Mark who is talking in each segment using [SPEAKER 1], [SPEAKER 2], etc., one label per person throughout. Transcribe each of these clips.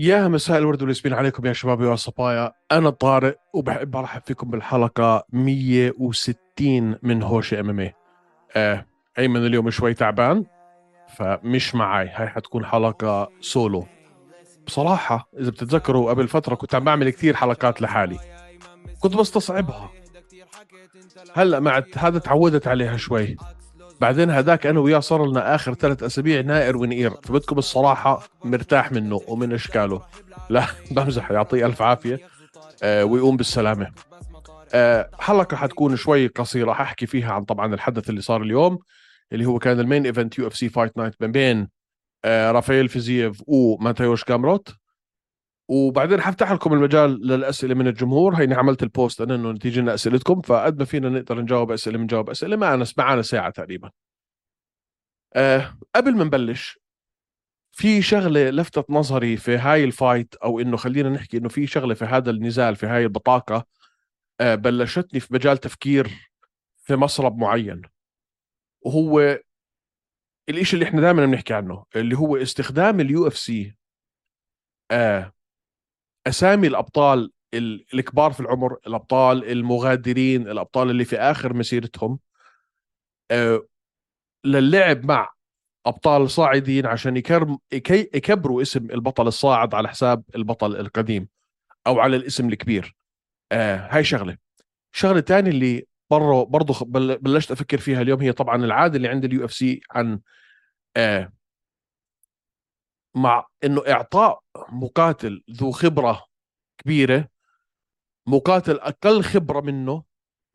[SPEAKER 1] يا مساء الورد والياسمين عليكم يا شباب يا صبايا. أنا طارق وبحب أرحب فيكم بالحلقة 160 من هوش إم إم آه أيمن اليوم شوي تعبان فمش معي هاي حتكون حلقة سولو. بصراحة إذا بتتذكروا قبل فترة كنت عم بعمل كثير حلقات لحالي. كنت بستصعبها. هلأ مع هذا تعودت عليها شوي. بعدين هذاك أنا وياه صار لنا آخر ثلاث أسابيع نائر ونقير فبدكم الصراحة مرتاح منه ومن إشكاله. لا بمزح يعطيه ألف عافية. آه ويقوم بالسلامة. آه حلقة حتكون شوي قصيرة. حأحكي فيها عن طبعا الحدث اللي صار اليوم اللي هو كان ال main event UFC Fight Night ما بين آه رافائيل فيزييف وماتيوش غامروت. وبعدين حفتح لكم المجال للأسئلة من الجمهور. هيني عملت ال post أنا إنه تيجي لنا أسئلتكم فقد ما فينا نقدر نجاوب أسئلة بنجاوب أسئلة. معنا معنا ساعة تقريبا. أه قبل ما نبلش في شغلة لفتت نظري في هاي ال fight أو إنه خلينا نحكي إنه في شغلة في هذا النزال في هاي البطاقة أه بلشتني في مجال تفكير في مسرب معين. وهو الإشي اللي إحنا دائما بنحكي عنه اللي هو استخدام ال UFC آه أسامي الأبطال الكبار في العمر الأبطال المغادرين الأبطال اللي في آخر مسيرتهم آه، للعب مع أبطال صاعدين عشان يكرم يكبروا اسم البطل الصاعد على حساب البطل القديم أو على الاسم الكبير. آه هاي شغلة. شغلة ثانية اللي برضه برضه بلشت أفكر فيها اليوم هي طبعا العادة اللي عند ال UFC عن آه مع إنه إعطاء مقاتل ذو خبرة كبيرة مقاتل أقل خبرة منه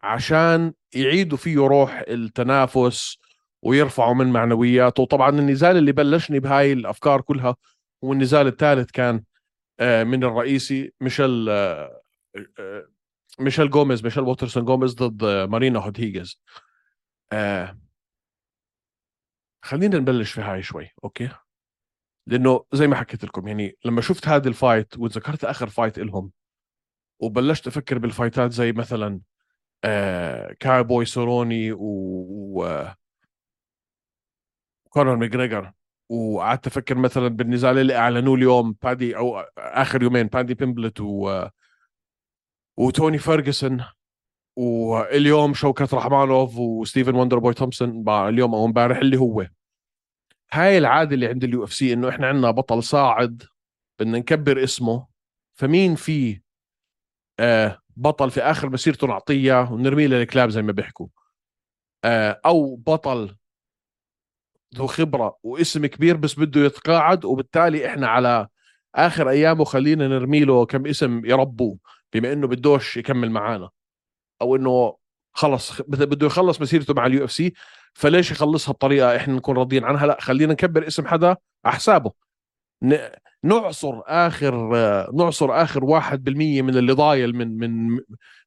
[SPEAKER 1] عشان يعيدوا فيه روح التنافس ويرفعوا من معنوياته. وطبعا النزال اللي بلشني بهاي الأفكار كلها هو النزال الثالث كان آه، من الرئيسي ميشيل آه، آه، ميشيل جوميز ميشيل ووترسون جوميز ضد مارينا رودريغيز خلينا نبلش في هاي شوي okay؟ لأنه زي ما حكيت لكم يعني لما شفت هذه ال fight وتذكرت آخر fight لهم وبلشت أفكر بال fightات زي مثلا آه كاوبوي سيروني و, و... كونر ماجريجر وقعدت أفكر مثلا بالنزال اللي أعلنوه اليوم بادي أو آخر يومين بادي بيمبلت و وتوني فيرجسون واليوم شوكت رحمونوف وستيفن وندر بوي تومسون اليوم أو امبارح اللي هو. هاي العادة اللي عند ال UFC إنه إحنا عندنا بطل صاعد بدنا نكبر اسمه. فمين في آه بطل في آخر مسيرته نعطيه ونرميه للكلاب زي ما بيحكوا. آه أو بطل ذو خبرة واسم كبير بس بده يتقاعد وبالتالي إحنا على آخر أيامه خلينا نرمي له كم اسم يربوه بما إنه بدوش يكمل معانا. أو إنه خلص بده يخلص مسيرته مع ال UFC. فليش يخلصها بطريقة إحنا نكون راضيين عنها؟ لا خلينا نكبر اسم حدا على حسابه. نعصر آخر نعصر آخر واحد بالمية من اللي ضايل من من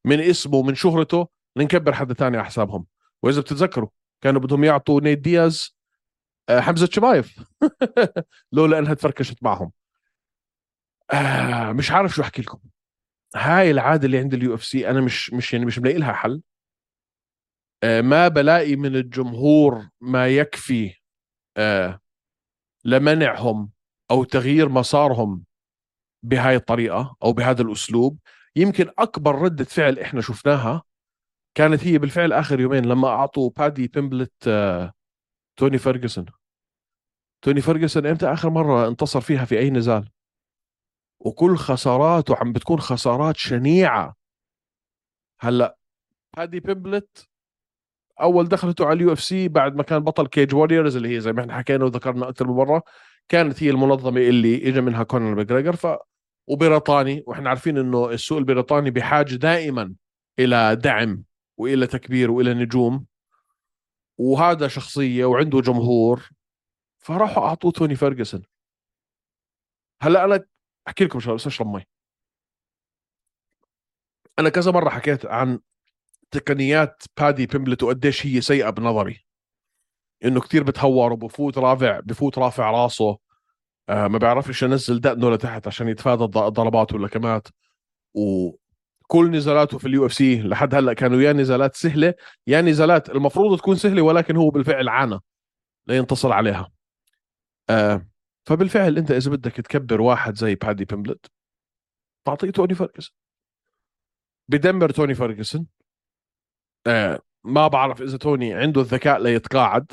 [SPEAKER 1] من اسمه ومن شهرته نكبر حدا ثاني على حسابهم. وإذا بتتذكروا كانوا بدهم يعطوا نيت دياز آه، حمزة شيماييف. لولا إنها تفركشت معهم. آه مش عارف شو أحكي لكم. هاي العادة اللي عند ال UFC أنا مش مش يعني مش ملاقي لها حل. ما بلاقي من الجمهور ما يكفي آه، لمنعهم أو تغيير مسارهم بهاي الطريقة أو بهذا الأسلوب. يمكن أكبر ردة فعل إحنا شفناها كانت هي بالفعل آخر يومين لما أعطوا بادي بيمبلت آه، توني فيرجسون توني فيرجسون إمتى آخر مرة انتصر فيها؟ في أي نزال؟ وكل خساراته عم بتكون خسارات شنيعة. هلأ بادي بيمبلت أول دخلته على اليو إف سي بعد ما كان بطل كيج ووريرز اللي هي زي ما إحنا حكينا وذكرنا أكثر من مرة كانت هي المنظمة اللي اجى منها كونر ماجريجر ف وبريطاني وإحنا عارفين إنه السوق البريطاني بحاجة دائما إلى دعم وإلى تكبير وإلى نجوم. وهذا شخصية وعنده جمهور. فراحوا أعطوه توني فيرجسون هلأ أنا أحكي لكم شغله بس اشرب مي أنا كذا مرة حكيت عن تقنيات بادي بيمبلت وقديش هي سيئة بنظري. إنه كثير بتهور وبفوت رافع بفوت رافع راسه. آه ما بيعرفش ينزل دقنه لتحت عشان يتفادى الضربات واللكمات وكل نزالاته في اليو إف سي لحد هلأ كانوا يا نزالات سهلة يا نزالات المفروض تكون سهلة ولكن هو بالفعل عانى لينتصر عليها. آه فبالفعل أنت إذا بدك تكبر واحد زي بادي بيمبلت تعطيه توني فيرجسون بدمر توني فيرجسون آه ما بعرف إذا توني عنده الذكاء ليتقاعد.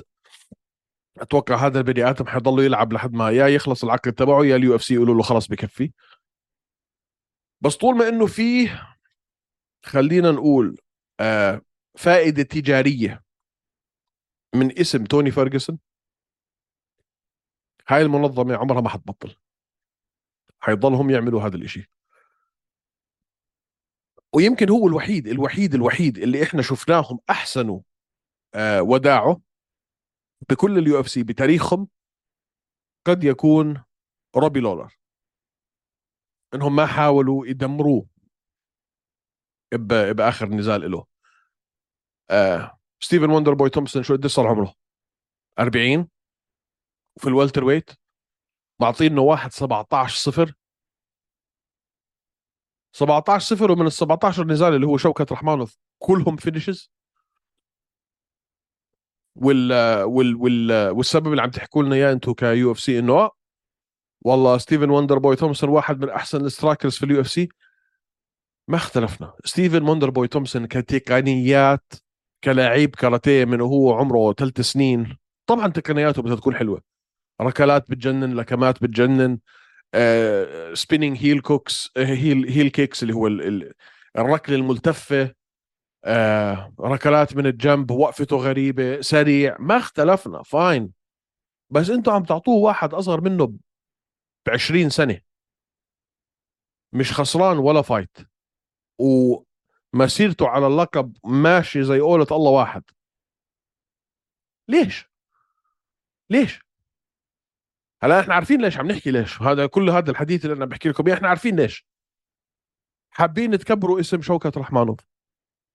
[SPEAKER 1] أتوقع هذا البني آدم حيضل يلعب لحد ما يا يخلص العقد تبعه يا اليو إف سي يقولوا له خلص بكفي. بس طول ما إنه فيه خلينا نقول آه فائدة تجارية من اسم توني فيرجسون هاي المنظمة عمرها ما حتبطل. حيضلهم يعملوا هذا الإشي. ويمكن هو الوحيد الوحيد الوحيد اللي إحنا شفناهم أحسنوا آه وداعه بكل اليو اف سي بتاريخهم قد يكون روبي لولر. إنهم ما حاولوا يدمروه بآخر نزال له آه ستيفن وندر بوي تومسون شو قد صار عمره؟ 40 وفي ال welterweight معطينه واحد 17 صفر. 17 صفر ومن ال 17 نزال اللي هو شوكة رحمانوف كلهم finishes وال وال وال والسبب اللي عم تحكوا لنا إياه أنتم كيو إف سي إنه والله ستيفن وندر بوي تومسون واحد من أحسن ال strikers في اليو إف سي. ما اختلفنا. ستيفن وندر بوي تومسون كتقنيات كلاعب كاراتيه من وهو عمره ثلاث سنين. طبعا تقنياته بدها تكون حلوة. ركلات بتجنن لكمات بتجنن. spinning heel kicks heel heel kicks اللي هو الركله الملتفة آه، ركلات من الجنب وقفته غريبة سريع. ما اختلفنا fine بس أنتم عم تعطوه واحد أصغر منه ب 20 سنة. مش خسران ولا فايت ومسيرته على اللقب ماشي زي قولة الله واحد. ليش؟ ليش؟ هلا؟ إحنا عارفين ليش عم نحكي ليش. هذا كل هذا الحديث اللي أنا بحكي لكم إياه إحنا عارفين ليش. حابين تكبروا اسم شوكة رحمانوف.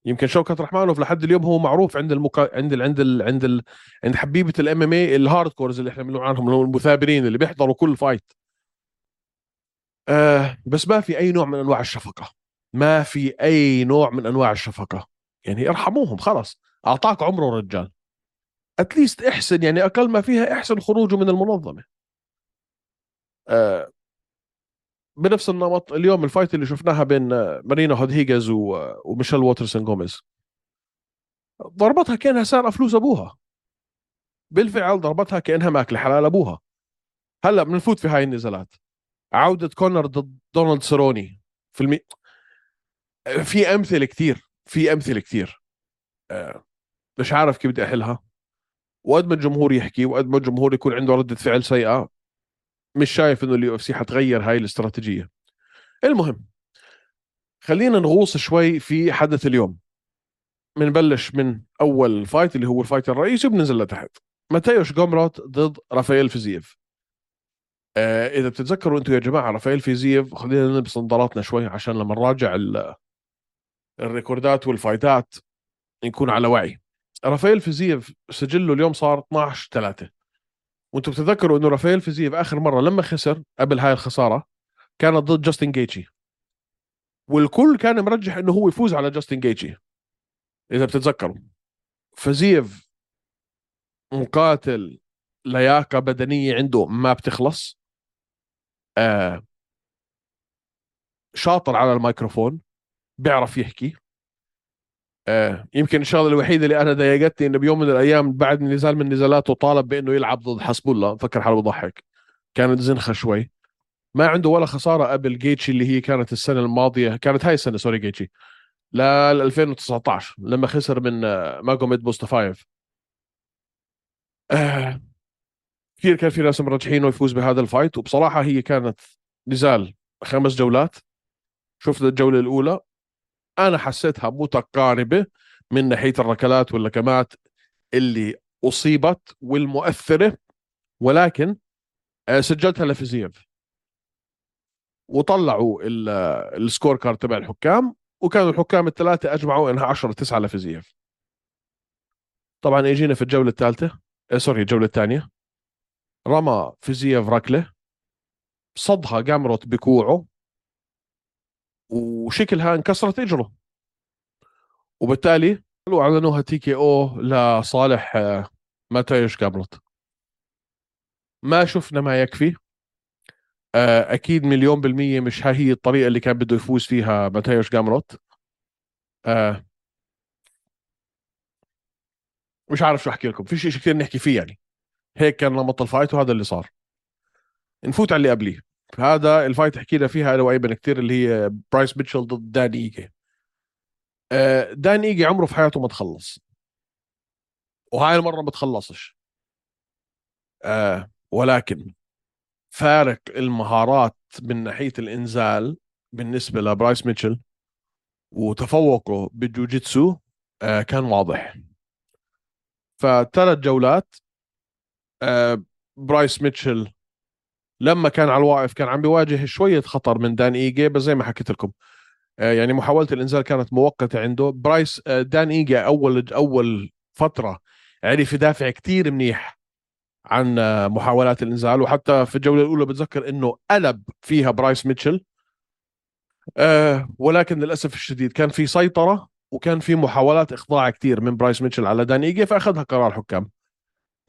[SPEAKER 1] يمكن شوكة رحمانوف لحد اليوم هو معروف عند المكا... عند ال... عند ال... عند ال... عند حبيبة ال MMA ال hardcores اللي إحنا بنقول عنهم اللي هم المثابرين اللي بيحضروا كل fight آه بس ما في أي نوع من أنواع الشفقة. ما في أي نوع من أنواع الشفقة. يعني ارحموهم خلص أعطاك عمره رجال. at least إحسن يعني أقل ما فيها إحسن خروجه من المنظمة. بنفس النمط اليوم ال fight اللي شفناها بين مارينا هودهيجز وميشيل ووترسون جوميز ضربتها كأنها سارقه فلوس أبوها. بالفعل ضربتها كأنها ماكلة حلال أبوها. هلأ بنفوت في هاي النزالات عودة كونر ضد دونالد سيروني. في المي... في أمثلة كثير في أمثلة كثير آه، مش عارف كيف بدي أحلها. وقد ما الجمهور يحكي وقد ما الجمهور يكون عنده ردة فعل سيئة مش شايف إنه اليو اف سي حتغير هاي الاستراتيجية. المهم خلينا نغوص شوي في حدث اليوم. بنبلش من أول fight اللي هو ال fight الرئيسي وبننزل لتحت. ماتيوش جومروت ضد رافائيل فيزييف. آه إذا بتتذكروا أنتم يا جماعة رافائيل فيزييف خلينا نلبس نظاراتنا شوي عشان لما نراجع ال record ات وال fight ات نكون على وعي. رافائيل فيزييف سجله اليوم صار 12 3 وأنتم بتتذكروا إنه رافائيل فيزييف آخر مرة لما خسر قبل هاي الخسارة كانت ضد جاستن جيتشي. والكل كان مرجح إنه هو يفوز على جاستن جيتشي إذا بتتذكروا. فزيف مقاتل لياقة بدنية عنده ما بتخلص. آه شاطر على الميكروفون بيعرف يحكي. آه يمكن الشغله الوحيده اللي أنا ضايقتني إنه بيوم من الأيام بعد نزال من نزالاته طالب بإنه يلعب ضد حسب الله. فكر حاله بضحك كانت زنخة شوي. ما عنده ولا خسارة قبل جيتشي اللي هي كانت السنة الماضية. كانت هاي السنة سوري جيتشي. ل 2019 لما خسر من آه، ماجوميد بوستافايف. آه كثير كان في ناس مرجحينه يفوز بهذا ال fight. وبصراحة هي كانت نزال خمس جولات. شفت الجولة الأولى. أنا حسيتها متقاربة من ناحية الركلات واللكمات اللي أصيبت والمؤثرة ولكن آه، سجلتها لفيزييف. وطلعوا ال scorecard تبع الحكام وكانوا الحكام الثلاثة أجمعوا إنها 10 9 لفيزييف. طبعا اجينا في الجولة الثالثة آه sorry الجولة الثانية. رمى فيزييف ركلة صدها جامروت بكوعه. وشكلها انكسرت إجره. وبالتالي أعلنوها TKO لصالح آه، ماتيوش جامروت ما شفنا ما يكفي. آه، أكيد مليون بالمية مش هاي هي الطريقة اللي كان بده يفوز فيها ماتيوش جامروت آه مش عارف شو أحكي لكم. في شيء كثير نحكي فيه يعني. هيك كان نمط ال fight وهذا اللي صار. نفوت على اللي قبليه. هذا ال fight حكينا فيها أنا وأيمن كثير اللي هي برايس ميتشل ضد دان إيجي. آه دان إيجي عمره في حياته ما تخلص. وهاي المرة ما تخلصش. آه ولكن فارق المهارات من ناحية الإنزال بالنسبة لبرايس ميتشل وتفوقه بالجوجيتسو آه كان واضح. فثلاث جولات برايس ميتشل لما كان على الواقف كان عم بيواجه شوية خطر من دان إيجي بس زي ما حكيت لكم. آه يعني محاولة الانزال كانت مؤقتة عنده. برايس آه دان إيجي أول أول فترة عرف يدافع كتير منيح عن محاولات الانزال وحتى في الجولة الأولى بتذكر إنه قلب فيها برايس ميتشل. آه ولكن للأسف الشديد كان في سيطرة وكان في محاولات اخضاع كثير من برايس ميتشل على دان إيجي فأخذها قرار حكام.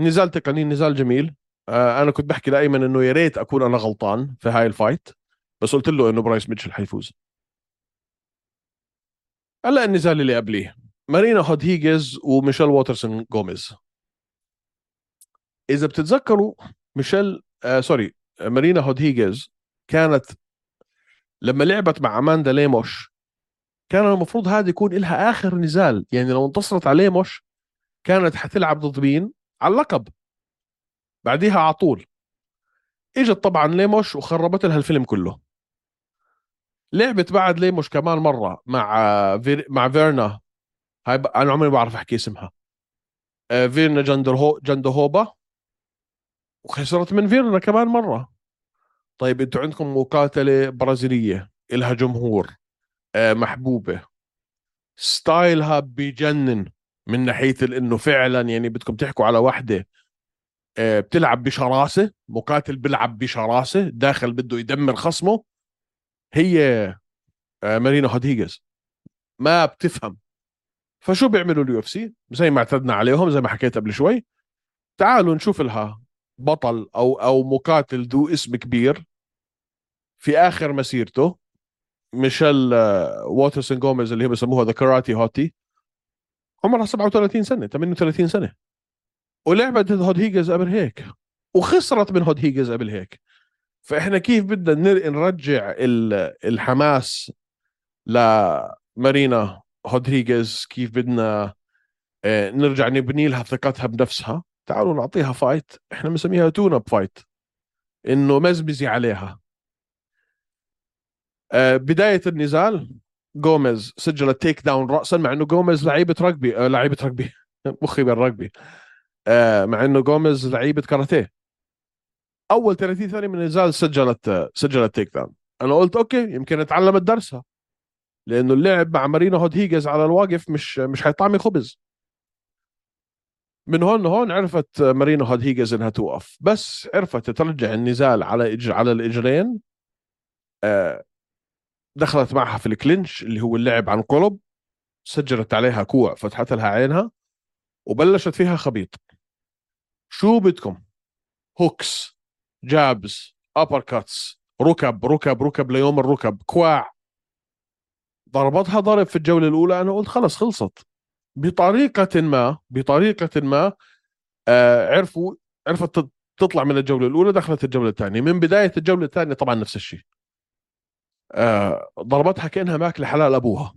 [SPEAKER 1] نزال تقني نزال جميل. آه أنا كنت بحكي لأيمن إنه يا ريت أكون أنا غلطان في هاي ال fight بس قلت له إنه برايس ميتشل حيفوز. هلأ النزال اللي قبليه. مارينا هودهيجز وميشيل ووترسون جوميز إذا بتتذكروا ميشيل آه sorry مارينا هودهيجز كانت لما لعبت مع أماندا ليموش كان المفروض هذا يكون لها آخر نزال. يعني لو انتصرت على ليموش كانت حتلعب ضد مين؟ على اللقب. بعديها على طول. إجت طبعا ليموش وخربت لها الفيلم كله. لعبت بعد ليموش كمان مرة مع فير... مع فيرنا. هاي ب... أنا عمري ما بعرف أحكي اسمها. آه، فيرنا جندرهو جندهوبا. وخسرت من فيرنا كمان مرة. طيب أنتوا عندكم مقاتلة برازيلية إلها جمهور آه، محبوبة. style ها بجنن من ناحية إنه فعلا يعني بدكم تحكوا على وحدة بتلعب بشراسة مقاتل بيلعب بشراسة داخل بده يدمر خصمه. هي آه، مارينا هوديجز ما بتفهم. فشو بيعملوا ال UFC؟ زي ما اعتدنا عليهم زي ما حكيت قبل شوي. تعالوا نشوف لها بطل أو أو مقاتل ذو اسم كبير في آخر مسيرته. ميشيل ووترسون جوميز اللي هي بسموها The Karate Hottie عمرها 37 سنة 38 سنة. ولعبت هود هيجز قبل هيك وخسرت من هود هيجز قبل هيك. فإحنا كيف بدنا نرجع الحماس لمارينا هودريغيز كيف بدنا آه، نرجع نبني لها ثقتها بنفسها؟ تعالوا نعطيها fight إحنا بنسميها tune-up fight إنه مزمزي عليها. آه، بداية النزال جوميز سجلت takedown راسا مع إنه جوميز لعيبة رجبي آه، لعيبة رجبي. مخي بالرجبي. مع إنه جوميز لعيبة كاراتيه. أول 30 ثانية من النزال سجلت سجلت takedown أنا قلت okay يمكن اتعلمت درسها لأنه اللعب مع مارينا هودهيجز على الواقف مش مش حيطعمي خبز. من هون لهون عرفت مارينا هودهيجز إنها توقف. بس عرفت ترجع النزال على إجر على الإجرين. آه، دخلت معها في ال clinch اللي هو اللعب عن قلب. سجلت عليها كوع فتحت لها عينها. وبلشت فيها خبيط. شو بدكم؟ hooks jabs uppercuts ركب ركب ركب ليوم الركب كواع. ضربتها ضرب في الجولة الأولى أنا قلت خلص خلصت. بطريقة ما بطريقة ما آه عرفوا عرفت تطلع من الجولة الأولى دخلت الجولة الثانية. من بداية الجولة الثانية طبعا نفس الشيء. آه ضربتها كأنها ماكلة حلال أبوها.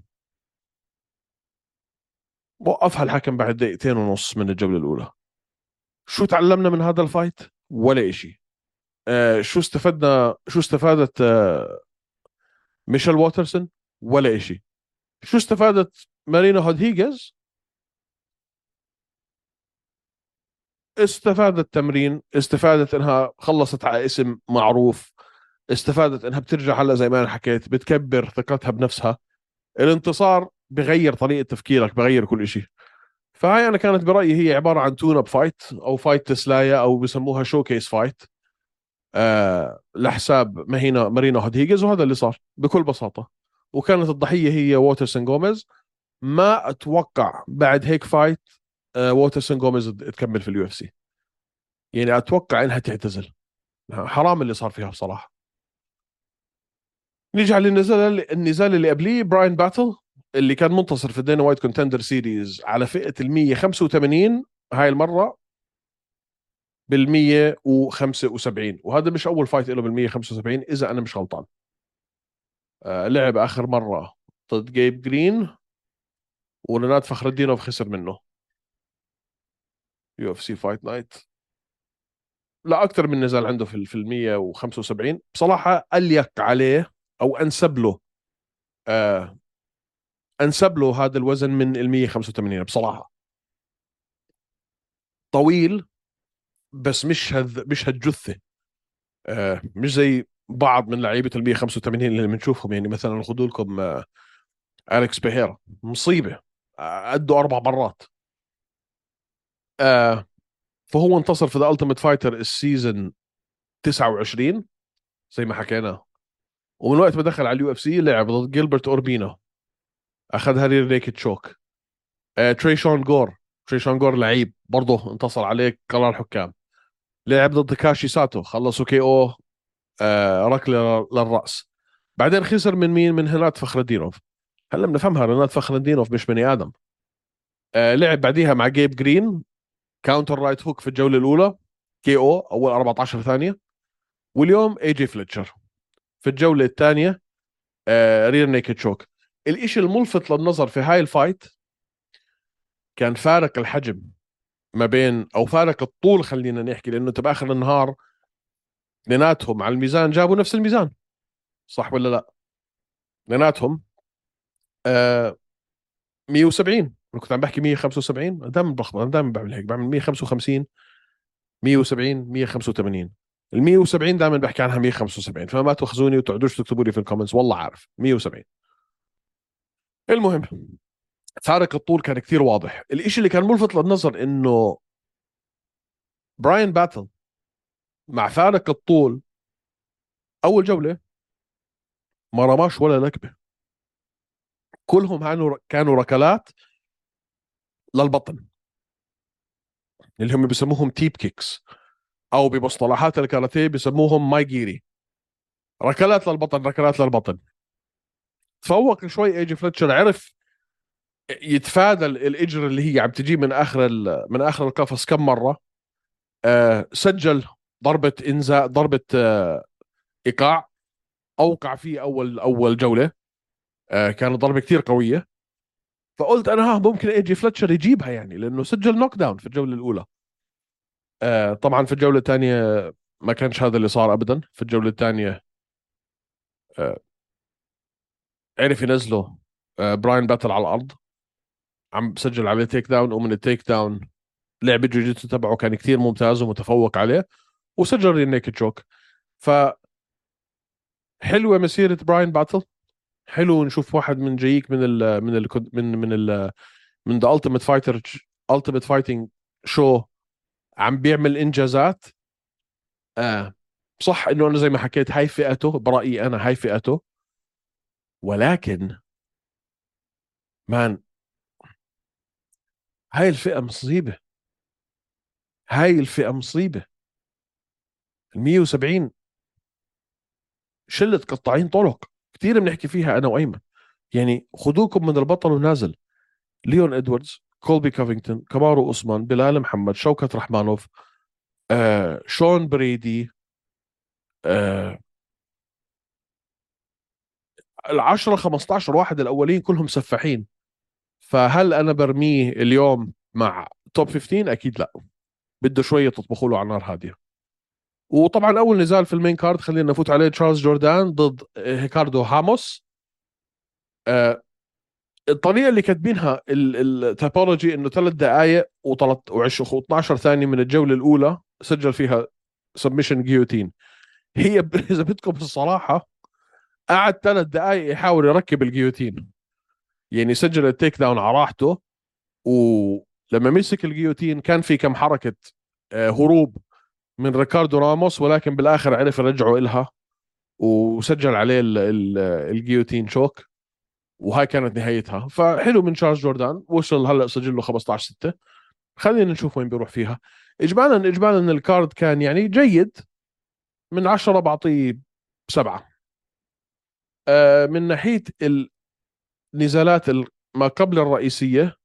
[SPEAKER 1] وقفها الحكم بعد دقيقتين ونص من الجولة الأولى. شو تعلمنا من هذا ال fight؟ ولا شيء آه شو استفدنا شو استفادت آه ميشيل ووترسون ولا شيء شو استفادت مارينا هودهيجز استفادت تمرين استفادت إنها خلصت على اسم معروف استفادت إنها بترجع هلأ زي ما أنا حكيت بتكبر ثقتها بنفسها. الانتصار بغير طريقة تفكيرك بغير كل شيء فهاي أنا كانت برأيي هي عبارة عن tune-up fight أو fight تسلاية أو بسموها شو case fight آه لحساب مهينا مارينا هودهيجز وهذا اللي صار بكل بساطة. وكانت الضحية هي ووترسون جوميز ما أتوقع بعد هيك fight آه ووترسون جوميز تكمل في ال UFC يعني أتوقع إنها تعتزل. حرام اللي صار فيها بصراحة. نيجي على النزال النزال اللي قبليه براين باتل اللي كان منتصر في ال Dana White Contender Series على فئة ال 185 هاي المرة بال 175 وهذا مش أول fight له بال 175 إذا أنا مش غلطان. آه لعب آخر مرة ضد جيب جرين ورينات فخر الدينوف خسر منه. UFC Fight Night لا أكثر من نزال عنده في في ال 175 بصراحة أليق عليه أو أنسب له آه أنسب له هذا الوزن من ال 185 بصراحة. طويل بس مش هذ مش هالجثة. آه مش زي بعض من لعيبة ال 185 اللي بنشوفهم يعني مثلا خذوا لكم آه أليكس بيهيرا مصيبة. آه أدوا أربع مرات. آه فهو انتصر في The Ultimate Fighter ال season 29 زي ما حكينا. ومن وقت ما دخل على ال UFC لعب ضد جيلبرت أوربينا أخذها rear naked choke آه تري شون جور تري شون جور لعيب برضه انتصر عليه قرار حكام لعب ضد تاكاشي ساتو. خلصوا KO آه ركلة للرأس. بعدين خسر من مين؟ من هنات فخردينوف هلا بنفهمها رنات فخردينوف مش بني آدم. آه لعب بعديها مع جيب جرين counter right hook في الجولة الأولى. KO أول 14 ثانية. واليوم اي جي فليتشر في الجولة الثانية آه rear naked choke الإشي الملفت للنظر في هاي ال fight كان فارق الحجم ما بين أو فارق الطول خلينا نحكي لأنه انت باخر النهار اثنيناتهم على الميزان جابوا نفس الميزان. صح ولا لا؟ اثنيناتهم آه 170 أنا كنت عم بحكي 175 دائما بلخبط أنا دائما بعمل هيك. بعمل 155 170 185 ال 170 دائما بحكي عنها 175 فما تأخذوني وتقعدوش تكتبوا لي في الكومنتس والله عارف. 170 المهم فارق الطول كان كثير واضح. الإشي اللي كان ملفت للنظر إنه براين باتل مع فارق الطول أول جولة ما رماش ولا لكمة. كلهم كانوا ركلات للبطن اللي هم بسموهم teep kicks أو بمصطلحات الكاراتيه بسموهم mae geri. ركلات للبطن ركلات للبطن. تفوق شوي ايجي فلتشر عرف يتفادى الاجر اللي هي عم تجي من آخر من آخر القفص كم مرة. آه سجل ضربة إنزال ضربة آه إيقاع. أوقع فيه أول أول جولة. آه كانت ضربة كثير قوية. فقلت أنا ها ممكن ايجي فلتشر يجيبها يعني لأنه سجل knockdown في الجولة الأولى. آه طبعا في الجولة الثانية ما كانش هذا اللي صار ابدا. في الجولة الثانية آه عرف ينزله آه براين باتل على الأرض. عم بسجل عليه takedown ومن ال takedown لعب الجوجيتسو تبعه كان كثير ممتاز ومتفوق عليه وسجل ال naked choke ف حلوة مسيرة براين باتل. حلو نشوف واحد من جايك من ال من ال من من ال من The Ultimate Fighter Ultimate Fighting شو عم بيعمل إنجازات. آه صح إنه أنا زي ما حكيت هاي فئته برأيي أنا هاي فئته. ولكن man هاي الفئة مصيبة. هاي الفئة مصيبة. ال 170 شلة قطاعين طرق كثير بنحكي فيها أنا وأيمن. يعني خذوكم من البطل ونازل. ليون إدواردز كولبي كوفينغتون كمارو أوسمان بلال محمد شوكت رحمانوف آه، شون بريدي آه، العشرة 15 واحد الأولين كلهم سفاحين. فهل أنا برميه اليوم مع top 15 أكيد لا. بده شوية تطبخوا له على نار هادية. وطبعا أول نزال في ال main card خلينا نفوت عليه تشارلز جوردان ضد هيكاردو هاموس. آه الطريقة اللي كاتبينها ال Tapology إنه ثلاث دقائق و12 ثانية من الجولة الأولى سجل فيها submission guillotine هي إذا بدكم الصراحة قعد ثلاث دقائق يحاول يركب ال guillotine. يعني سجل ال takedown على راحته ولما مسك ال guillotine كان في كم حركة آه، هروب من ريكاردو راموس ولكن بالآخر عرف يرجعه إلها وسجل عليه ال guillotine choke وهاي كانت نهايتها. فحلو من تشارلز جوردان وصل هلأ سجل له 15 6 خلينا نشوف وين بيروح فيها. اجمالا اجمالا ال card كان يعني جيد من 10 بعطيه سبعة آه، من ناحية النزالات ما قبل الرئيسية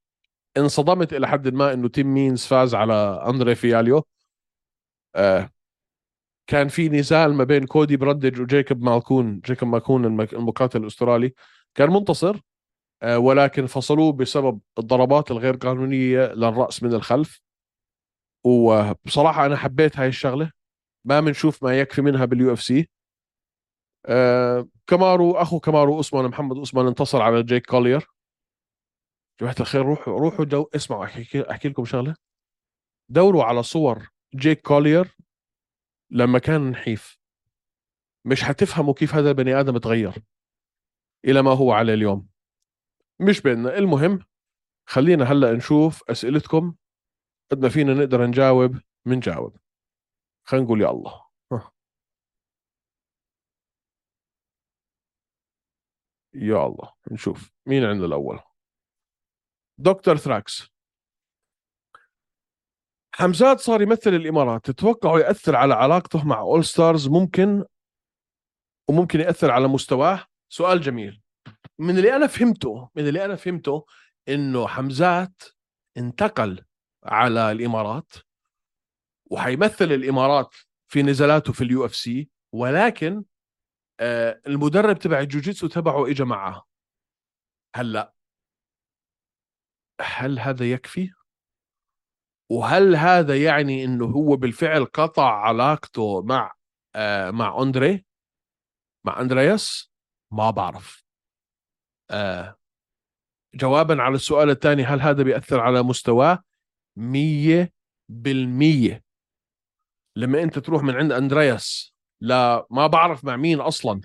[SPEAKER 1] انصدمت إلى حد ما إنه تيم مينز فاز على أندري فياليو. آه، كان في نزال ما بين كودي برندج وجيكوب مالكون جيكوب مالكون المقاتل الأسترالي. كان منتصر آه، ولكن فصلوه بسبب الضربات الغير قانونية للرأس من الخلف. وبصراحة أنا حبيت هاي الشغلة. ما بنشوف ما يكفي منها بال UFC كمارو أخو كمارو اسمان محمد اسمان انتصر على جيك كولير. جماعة الخير روحوا روحوا دو اسمعوا أحكي أحكي لكم شغلة. دوروا على صور جيك كولير لما كان نحيف. مش حتفهموا كيف هذا البني آدم تغير إلى ما هو عليه اليوم. مش بيننا. المهم خلينا هلأ نشوف أسئلتكم. قد ما فينا نقدر نجاوب منجاوب. خلينا نقول يا الله. يا الله نشوف. مين عندنا الأول؟ دكتور ثراكس. حمزات صار يمثل الإمارات. تتوقعوا يأثر على علاقته مع All Stars ممكن؟ وممكن يأثر على مستواه؟ سؤال جميل. من اللي أنا فهمته من اللي أنا فهمته إنه حمزات انتقل على الإمارات وحيمثل الإمارات في نزالاته في ال UFC ولكن المدرب تبع الجوجيتسو تبعه اجى معه. هلأ. هل هذا يكفي؟ وهل هذا يعني إنه هو بالفعل قطع علاقته مع آه مع أندري؟ مع أندرياس؟ ما بعرف. آه جوابا على السؤال الثاني هل هذا بيأثر على مستواه؟ مية بالمية. لما أنت تروح من عند أندرياس لا ما بعرف مع مين أصلا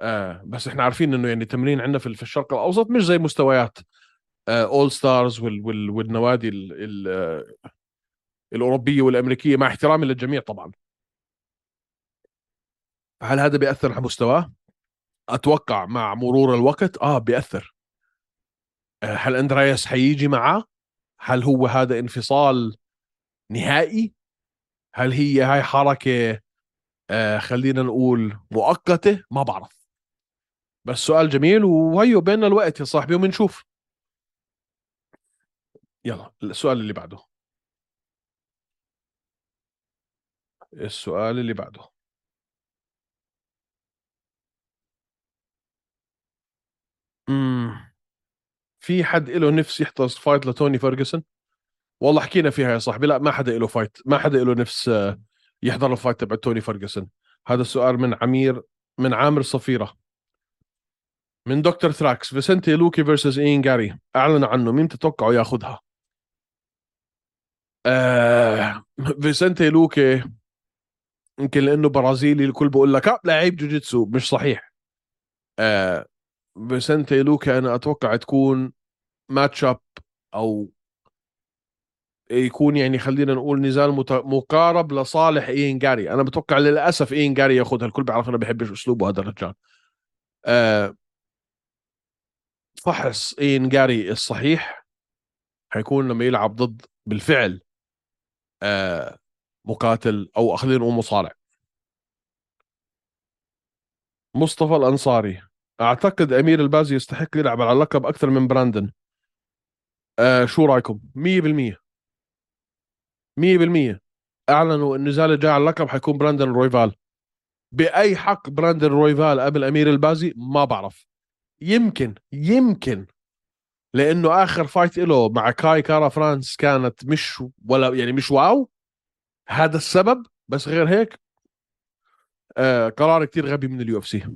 [SPEAKER 1] آه بس إحنا عارفين إنه يعني تمرين عندنا في الشرق الأوسط مش زي مستويات اول ستارز والنوادي ال ال آه، الأوروبية والأمريكية مع احترامي للجميع طبعا هل هذا بيأثر على مستواه؟ أتوقع مع مرور الوقت آه بيأثر آه هل أندرياس حيجي معه؟ هل هو هذا انفصال نهائي؟ هل هي هاي حركة آه خلينا نقول مؤقتة؟ ما بعرف. بس سؤال جميل وهيو بيننا الوقت يا صاحبي وبنشوف. يلا السؤال اللي بعده. السؤال اللي بعده. امم في حد له نفس يحضر fight لتوني فيرجسون؟ والله حكينا فيها يا صاحبي لا ما حدا له fight ما حدا له نفس آه، يحضر ال fight تبع توني فيرجسون هذا السؤال من عمير من عامر صفيرة. من دكتور ثراكس فيسنتي لوكي versus اين جاري أعلن عنه. مين تتوقعوا ياخذها؟ آه فيسنتي لوكي. يمكن لأنه برازيلي الكل بقول لك آه لعيب جوجيتسو. مش صحيح. آه فيسنتي لوكي أنا أتوقع تكون match up أو يكون يعني خلينا نقول نزال مقارب لصالح اين جاري. أنا بتوقع للأسف اين جاري ياخذها. الكل بيعرف أنا بحبش أسلوبه هذا الرجال. آه فحص اين جاري الصحيح حيكون لما يلعب ضد بالفعل آه مقاتل أو خلينا نقول مصارع مصطفى الأنصاري. أعتقد أمير البازي يستحق يلعب على اللقب أكثر من براندن. آه شو رأيكم؟ 100% 100% أعلنوا النزال الجاي على اللقب حيكون براندن رويفال. بأي حق براندن رويفال قبل امير البازي؟ ما بعرف. يمكن يمكن. لأنه آخر fight له مع كاي كارا فرانس كانت مش ولا يعني مش wow. هذا السبب. بس غير هيك آه قرار كتير غبي من ال UFC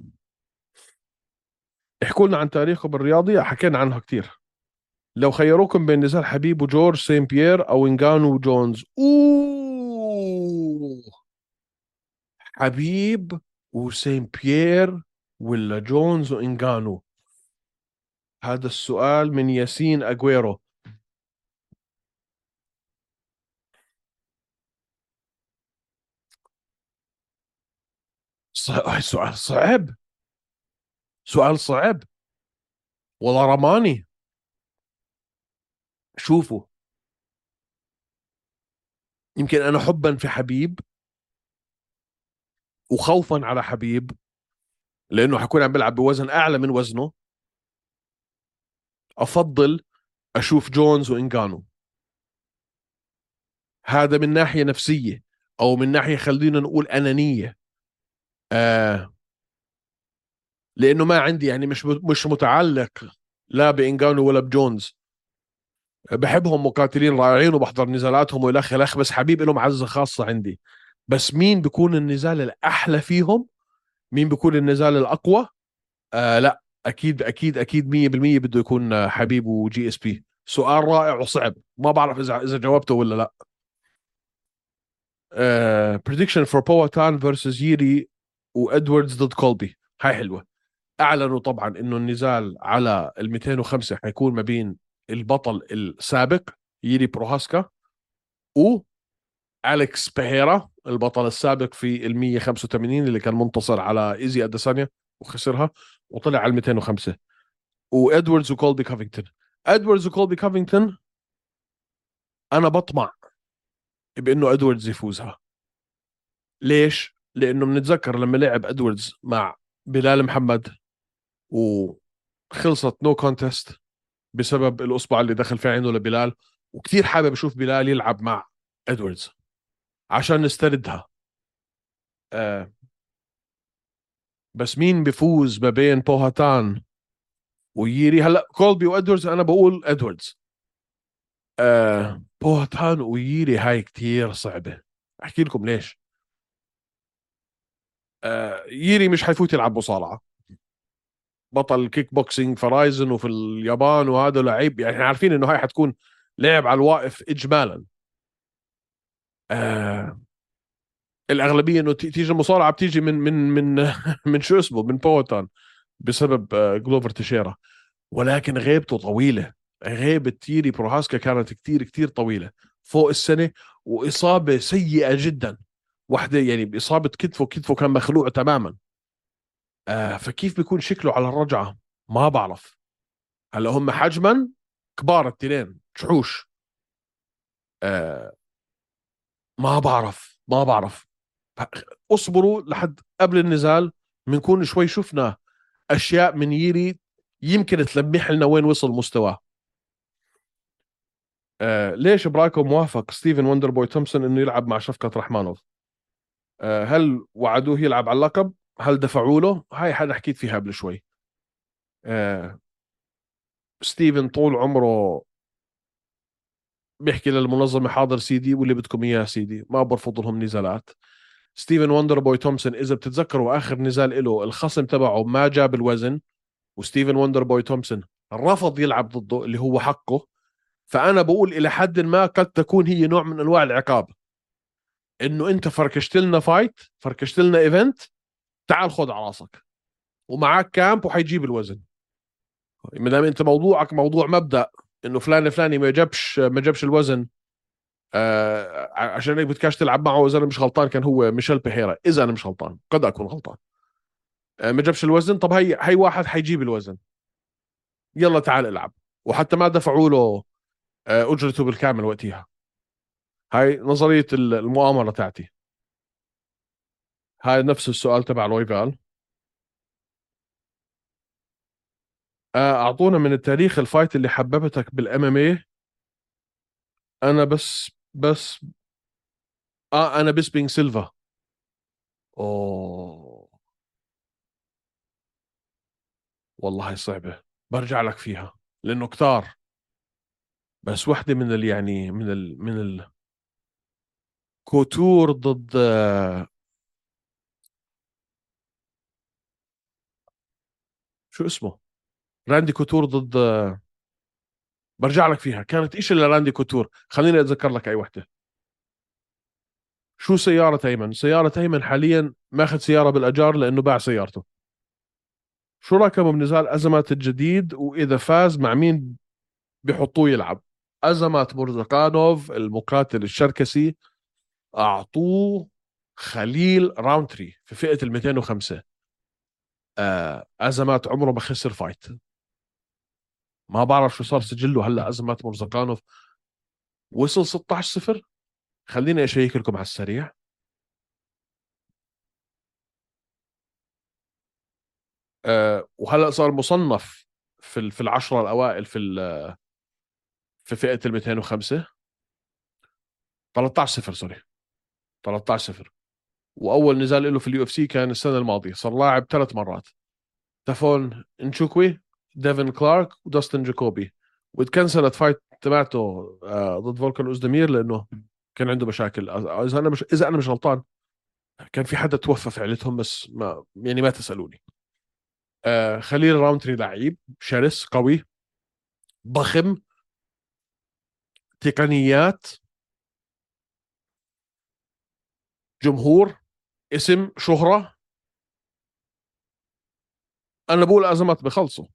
[SPEAKER 1] احكوا لنا عن تاريخه بالرياضي حكينا عنها كتير. لو خيروكم بين نزال حبيب وجورج سين بيير أو انجانو وجونز أوه! حبيب وسين بيير ولا جونز وانجانو هذا السؤال من ياسين اجويرو سؤال صعب. سؤال صعب. والله رماني. شوفوا يمكن أنا حبا في حبيب وخوفا على حبيب لأنه حكون عم بيلعب بوزن أعلى من وزنه. أفضل أشوف جونز وإنجانو. هذا من ناحية نفسية أو من ناحية خلينا نقول أنانية. آه لأنه ما عندي يعني مش مش متعلق لا بإنجانو ولا بجونز. بحبهم مقاتلين رائعين وبحضر نزالاتهم والى آخره. بس حبيب له معزة خاصة عندي. بس مين بيكون النزال الأحلى فيهم؟ مين بيكون النزال الأقوى؟ آه لا أكيد أكيد أكيد 100% بده يكون حبيب و GSP. سؤال رائع وصعب. ما بعرف إذا إذا جاوبته ولا لا. prediction for بواتان فيرسز ييري وادواردز ضد كولبي هاي حلوة. أعلنوا طبعا إنه النزال على ال 205 حيكون ما بين البطل السابق ييري بروهاسكا و أليكس بيهيرا البطل السابق في ال 185 اللي كان منتصر على إيزي أديسانيا وخسرها وطلع على 205 وادواردز وكولبي كافينغتون. إدواردز وكولبي كافينغتون أنا بطمع بإنه إدواردز يفوزها. ليش؟ لإنه بنتذكر لما لعب إدواردز مع بلال محمد وخلصت no contest بسبب الأصبع اللي دخل في عينه لبلال وكثير حابب أشوف بلال يلعب مع ادواردز عشان نستردها. آه. بس مين بيفوز ما بين بواتان وييري؟ هلا كولبي وادواردز أنا بقول ادواردز آه بواتان وييري هاي كتير صعبة. أحكي لكم ليش. آه ييري مش حيفوت يلعب مصارعة. بطل كيك بوكسينج فرايزن وفي اليابان وهذا لعيب يعني إحنا عارفين إنه هاي حتكون لعب على الواقف اجمالا. آه الأغلبية إنه تيجي المصارعة بتيجي من من من من شو اسمه؟ من بواتان بسبب آه جلوفر تشيرا. ولكن غيبته طويلة. غيبة ييري بروهاسكا كانت كتير كتير طويلة. فوق السنة وإصابة سيئة جدا. واحدة يعني باصابه كتفه كتفه كان مخلوع تماما. آه فكيف بيكون شكله على الرجعة؟ ما بعرف. هلا هم حجما كبار التنين شحوش آه ما بعرف ما بعرف. اصبروا لحد قبل النزال بنكون شوي شفنا أشياء من ييري يمكن تلمح لنا وين وصل مستواه. آه ليش برايكم موافق ستيفن وندر بوي تومسون إنه يلعب مع شفكت رحمانوف؟ آه هل وعدوه يلعب على اللقب؟ هل دفعوا له؟ هاي حدا حكيت فيها قبل شوي. آه ستيفن طول عمره بيحكي للمنظمة حاضر سيدي واللي بدكم إياه سيدي ما برفض لهم نزالات. ستيفن وندر بوي تومسون إذا بتتذكروا آخر نزال له الخصم تبعه ما جاب الوزن وستيفن وندر بوي تومسون رفض يلعب ضده اللي هو حقه. فأنا بقول إلى حد ما قد تكون هي نوع من أنواع العقاب. إنه أنت فركشت لنا fight فركشت لنا event تعال خذ على راسك. ومعك camp وحيجيب الوزن. ما دام انت موضوعك موضوع مبدأ انه فلان الفلاني ما جابش ما جابش الوزن آه عشان هيك بدكاش تلعب معه إذا أنا مش غلطان كان هو ميشيل بيهيرا إذا أنا مش غلطان قد أكون غلطان. آه ما جابش الوزن طب هي هي واحد حيجيب الوزن. يلا تعال العب. وحتى ما دفعوا له آه أجرته بالكامل وقتها. هاي نظرية المؤامرة تاعتي. هاي نفس السؤال تبع رويفال آه، أعطونا من التاريخ ال fight اللي حببتك بال MMA أنا بس بس آه أنا بس بينج سيلفا. أوه. والله صعبة. برجع لك فيها. لأنه كتار. بس وحدة من ال يعني من ال من ال كوتور ضد شو اسمه؟ راندي كوتور ضد برجع لك فيها. كانت إيش اللي راندي كوتور؟ خليني أتذكر لك أي وحدة. شو سيارة أيمن؟ سيارة أيمن حاليا ماخذ سيارة بالأجار لأنه باع سيارته. شو رقمه بنزال أزمات الجديد؟ وإذا فاز مع مين بحطوه يلعب؟ أزمات مرزقانوف المقاتل الشركسي أعطوه خليل راونتري في فئة ال 205 آه أزمات عمره ما خسر fight. ما بعرف شو صار سجله. هلا أزمات مرزقانوف. وصل 16 0 خليني أشيك لكم على السريع. آه وهلا صار مصنف في في العشرة الأوائل في في فئة ال 205 13 0 sorry. 13 0 وأول نزال له في اليو إف سي كان السنة الماضية صار لاعب ثلاث مرات. تافون انشكوي ديفن كلارك وداستن جاكوبي. وتكنسلت fight تبعته آه، ضد فولكان أوزدمير لأنه كان عنده مشاكل. إذا أنا مش إذا أنا مش غلطان كان في حدا توفى في عيلتهم بس ما يعني ما تسألوني. آه خليل راونتري لعيب شرس قوي ضخم تقنيات جمهور. اسم شهرة. أنا بقول أزمات بخلصوا.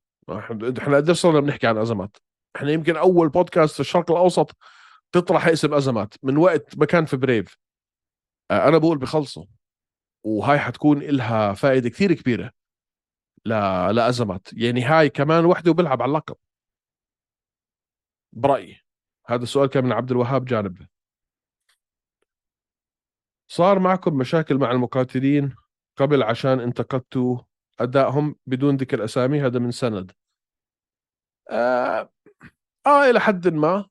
[SPEAKER 1] إحنا قديش صرنا بنحكي عن أزمات؟ إحنا يمكن أول بودكاست في الشرق الأوسط تطرح اسم أزمات من وقت ما كان في بريف آه، أنا بقول بخلصوا. وهاي حتكون لها فائدة كثير كبيرة لا لأزمات. يعني هاي كمان وحدة وبيلعب على اللقب. برأيي. هذا السؤال كان من عبد الوهاب جانب. صار معكم مشاكل مع المقاتلين قبل عشان انتقدتوا أدائهم بدون ذكر أسامي؟ هذا من سند. آه, آه إلى حد ما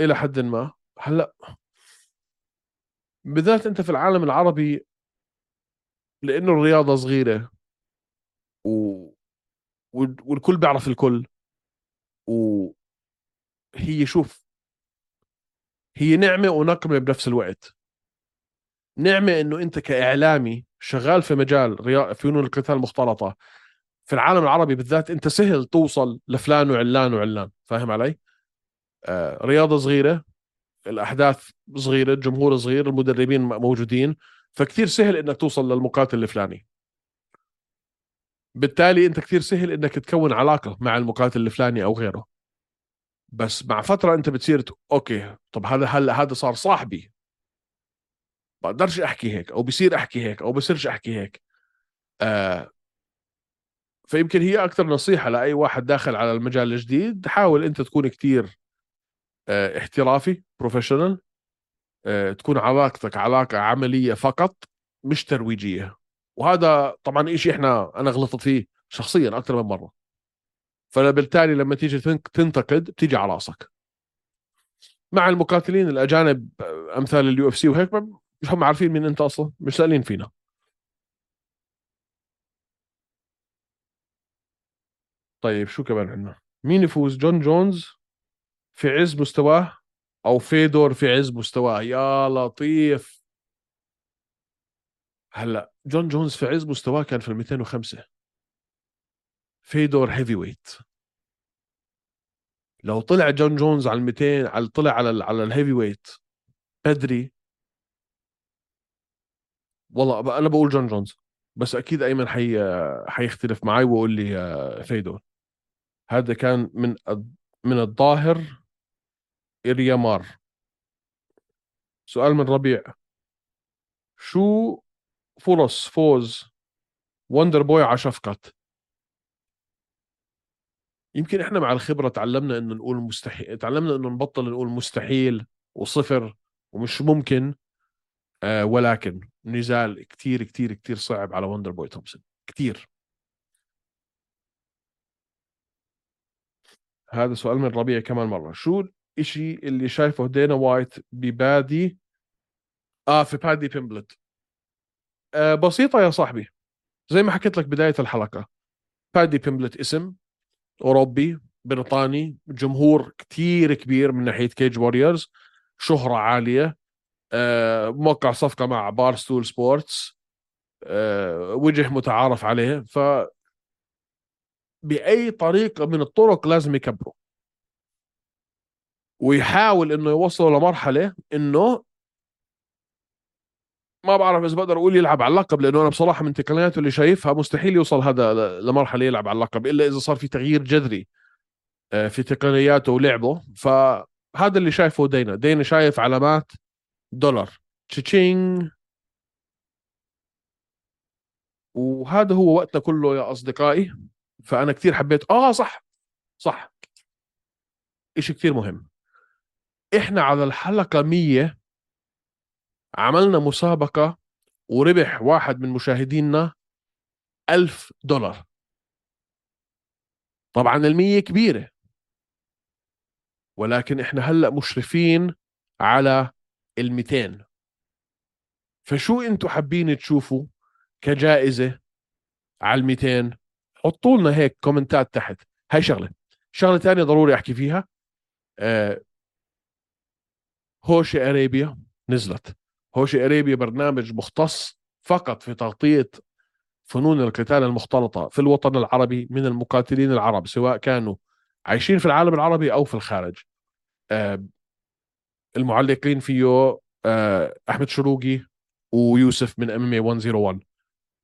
[SPEAKER 1] إلى حد ما. هلأ بالذات أنت في العالم العربي لأنه الرياضة صغيرة و... والكل بيعرف الكل وهي شوف هي نعمة ونقمة بنفس الوقت. نعمة إنه أنت كإعلامي شغال في مجال فنون القتال المختلطة في العالم العربي بالذات أنت سهل توصل لفلان وعلان وعلان فاهم علي؟ آه رياضة صغيرة الأحداث صغيرة الجمهور صغير المدربين موجودين فكثير سهل إنك توصل للمقاتل الفلاني. بالتالي أنت كثير سهل إنك تكون علاقة مع المقاتل الفلاني أو غيره. بس مع فترة أنت بتصير okay طب هذا هلا هذا صار صاحبي. بقدرش احكي هيك أو بصير احكي هيك أو بصيرش احكي هيك. آه فيمكن هي أكثر نصيحة لأي واحد داخل على المجال الجديد. حاول أنت تكون كثير آه احترافي professional آه تكون علاقتك علاقة عملية فقط مش ترويجية. وهذا طبعا شيء إحنا أنا غلطت فيه شخصيا أكثر من مرة. فبالتالي لما تيجي تنتقد بتيجي على راسك. مع المقاتلين الأجانب آه، أمثال اليو اف سي وهيك مش هم عارفين مين انت أصلا مش سألين فينا. طيب شو كمان عندنا؟ مين يفوز؟ جون جونز في عز مستواه أو فيدور في عز مستواه؟ يا لطيف! هلأ جون جونز في عز مستواه كان في ال 205 فيدور heavyweight لو طلع جون جونز على ال 200 على طلع على على ال heavyweight بدري والله أنا بقول جون جونز بس أكيد أيمن حي حيختلف معي ويقول لي آه، فيدور هذا كان من من الظاهر إريامار سؤال من ربيع. شو فرص فوز وندر بوي على شفقت؟ يمكن إحنا مع الخبرة تعلمنا إنه نقول مستحيل تعلمنا إنه نبطل نقول مستحيل وصفر ومش ممكن. آه ولكن نزال كتير كتير كتير صعب على وندر بوي تومسون. كتير. هذا سؤال من ربيع كمان مرة. شو الشيء اللي شايفه دينا وايت ببادي؟ آه في بادي بيمبلت. آه بسيطة يا صاحبي. زي ما حكيت لك بداية الحلقة. بادي بيمبلت اسم أوروبي بريطاني جمهور كتير كبير من ناحية كيج ووريرز شهرة عالية. آه موقع صفقة مع Barstool Sports آه وجه متعارف عليه ف بأي طريقة من الطرق لازم يكبره. ويحاول إنه يوصله لمرحلة إنه ما بعرف إذا بقدر أقول يلعب على اللقب لأنه أنا بصراحة من تقنياته اللي شايفها مستحيل يوصل هذا لمرحلة يلعب على اللقب إلا إذا صار في تغيير جذري آه، في تقنياته ولعبه. فهذا اللي شايفه دينا. دينا شايف علامات دولار. تشينج وهذا هو وقتنا كله يا أصدقائي. فأنا كثير حبيت آه صح. صح. إشي كثير مهم. إحنا على الحلقة 100 عملنا مسابقة وربح واحد من مشاهدينا ألف دولار. طبعا المية كبيرة. ولكن إحنا هلأ مشرفين على الميتين فشو أنتم حابين تشوفوا كجائزة على الميتين حطوا لنا هيك comments تحت. هاي شغلة. شغلة ثانية ضروري أحكي فيها. آه هوشي اريبيا نزلت. هوشي اريبيا برنامج مختص فقط في تغطية فنون القتال المختلطة في الوطن العربي من المقاتلين العرب سواء كانوا عايشين في العالم العربي أو في الخارج. آه، المعلقين فيه آه، أحمد شروقي ويوسف من إم 101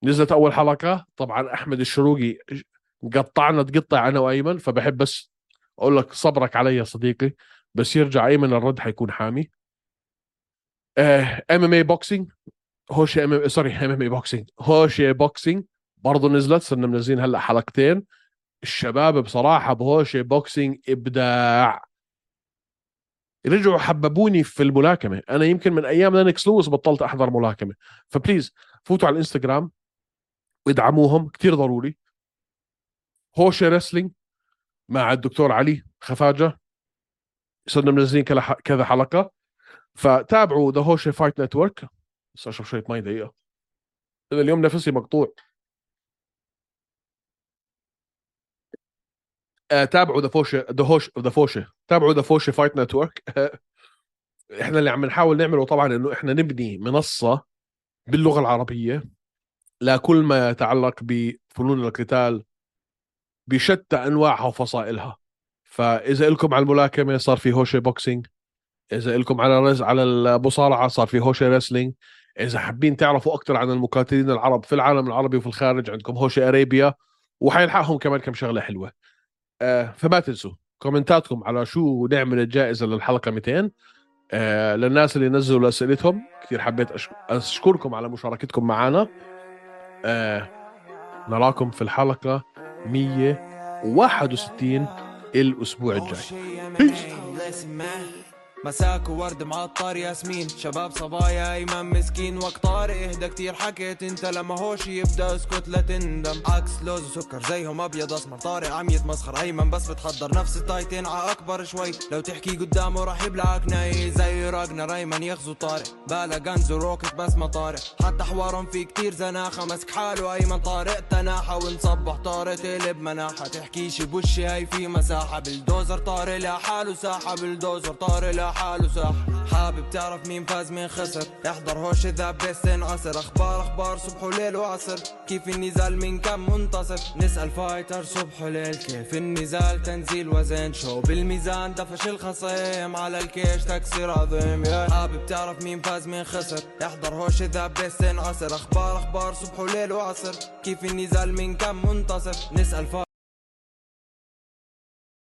[SPEAKER 1] نزلت أول حلقة طبعا أحمد الشروقي قطعنا تقطع أنا وأيمن فبحب بس أقول لك صبرك علي يا صديقي بس يرجع أيمن الرد حيكون حامي. MMA boxing هوشي M sorry MMA boxing هوشي boxing برضه نزلت صرنا منزلين هلأ حلقتين. الشباب بصراحة بهوشي boxing إبداع. رجعوا حببوني في الملاكمة. أنا يمكن من أيام لينوكس لويس بطلت أحضر ملاكمة. ف please فوتوا على الإنستغرام وادعموهم كثير ضروري. هوشي wrestling مع الدكتور علي خفاجة. صرنا منزلين كذا حلقة. فتابعوا the هوشي fight network بس أشرب شوية مي دقيقة. اليوم نفسي مقطوع. تابعوا the Hosheh the Hosheh the Hosheh تابعوا the Hosheh Fight Network إحنا اللي عم نحاول نعمله طبعا إنه إحنا نبني منصة باللغة العربية لكل ما يتعلق بفنون القتال بشتى أنواعها وفصائلها. فإذا لكم على الملاكمة صار في Hosheh Boxing إذا لكم على رز على المصارعة صار في Hosheh Wrestling إذا حابين تعرفوا أكثر عن المقاتلين العرب في العالم العربي وفي الخارج عندكم هوشي اريبيا وحيلحقهم كمان كم شغلة حلوة. آه فما تنسوا كومنتاتكم على شو نعمل الجائزة للحلقة 200 آه للناس اللي نزلوا اسئلتهم كثير حبيت أشكركم على مشاركتكم معنا. آه نراكم في الحلقة 161 الأسبوع الجاي. مساك وورد معطر ياسمين. شباب صبايا ايمن مسكين. وقت طارق إهدى كتير. حكيت أنت لما هوش يبدأ اسكت لا تندم. عكس لوز وسكر زيهم أبيض أسمر. طارق عم يتمسخر. ايمن بس بتحضر نفس التايتين. ع أكبر شوي. لو تحكي قدامه راح يبلعك ناي. زي راجنا ريمان يغزو طارق. بالا غنز وروكت بس ما طارق. حتى حوارهم في كتير زناخة. مسك حاله أيمن طارق. تناحة ونصبح طارق تقلب مناحه تحكيش بوشي هاي في مساحة. بالدوزر طارق. لحاله ساحة. بالدوزر طارق. حاله صح حابب تعرف مين فاز مين خسر؟ احضر هوش إذا بس عصر أخبار أخبار صبح وليل وعصر. كيف النزال من كم منتصف؟ نسأل fighter صبح وليل. كيف النزال؟ تنزيل وزن شو بالميزان؟ دفش الخصيم. على ال cage تكسير عظيم يا حابب تعرف مين فاز مين خسر؟ احضر هوش إذا بس عصر أخبار أخبار صبح وليل وعصر. كيف النزال من كم منتصف؟ نسأل fighter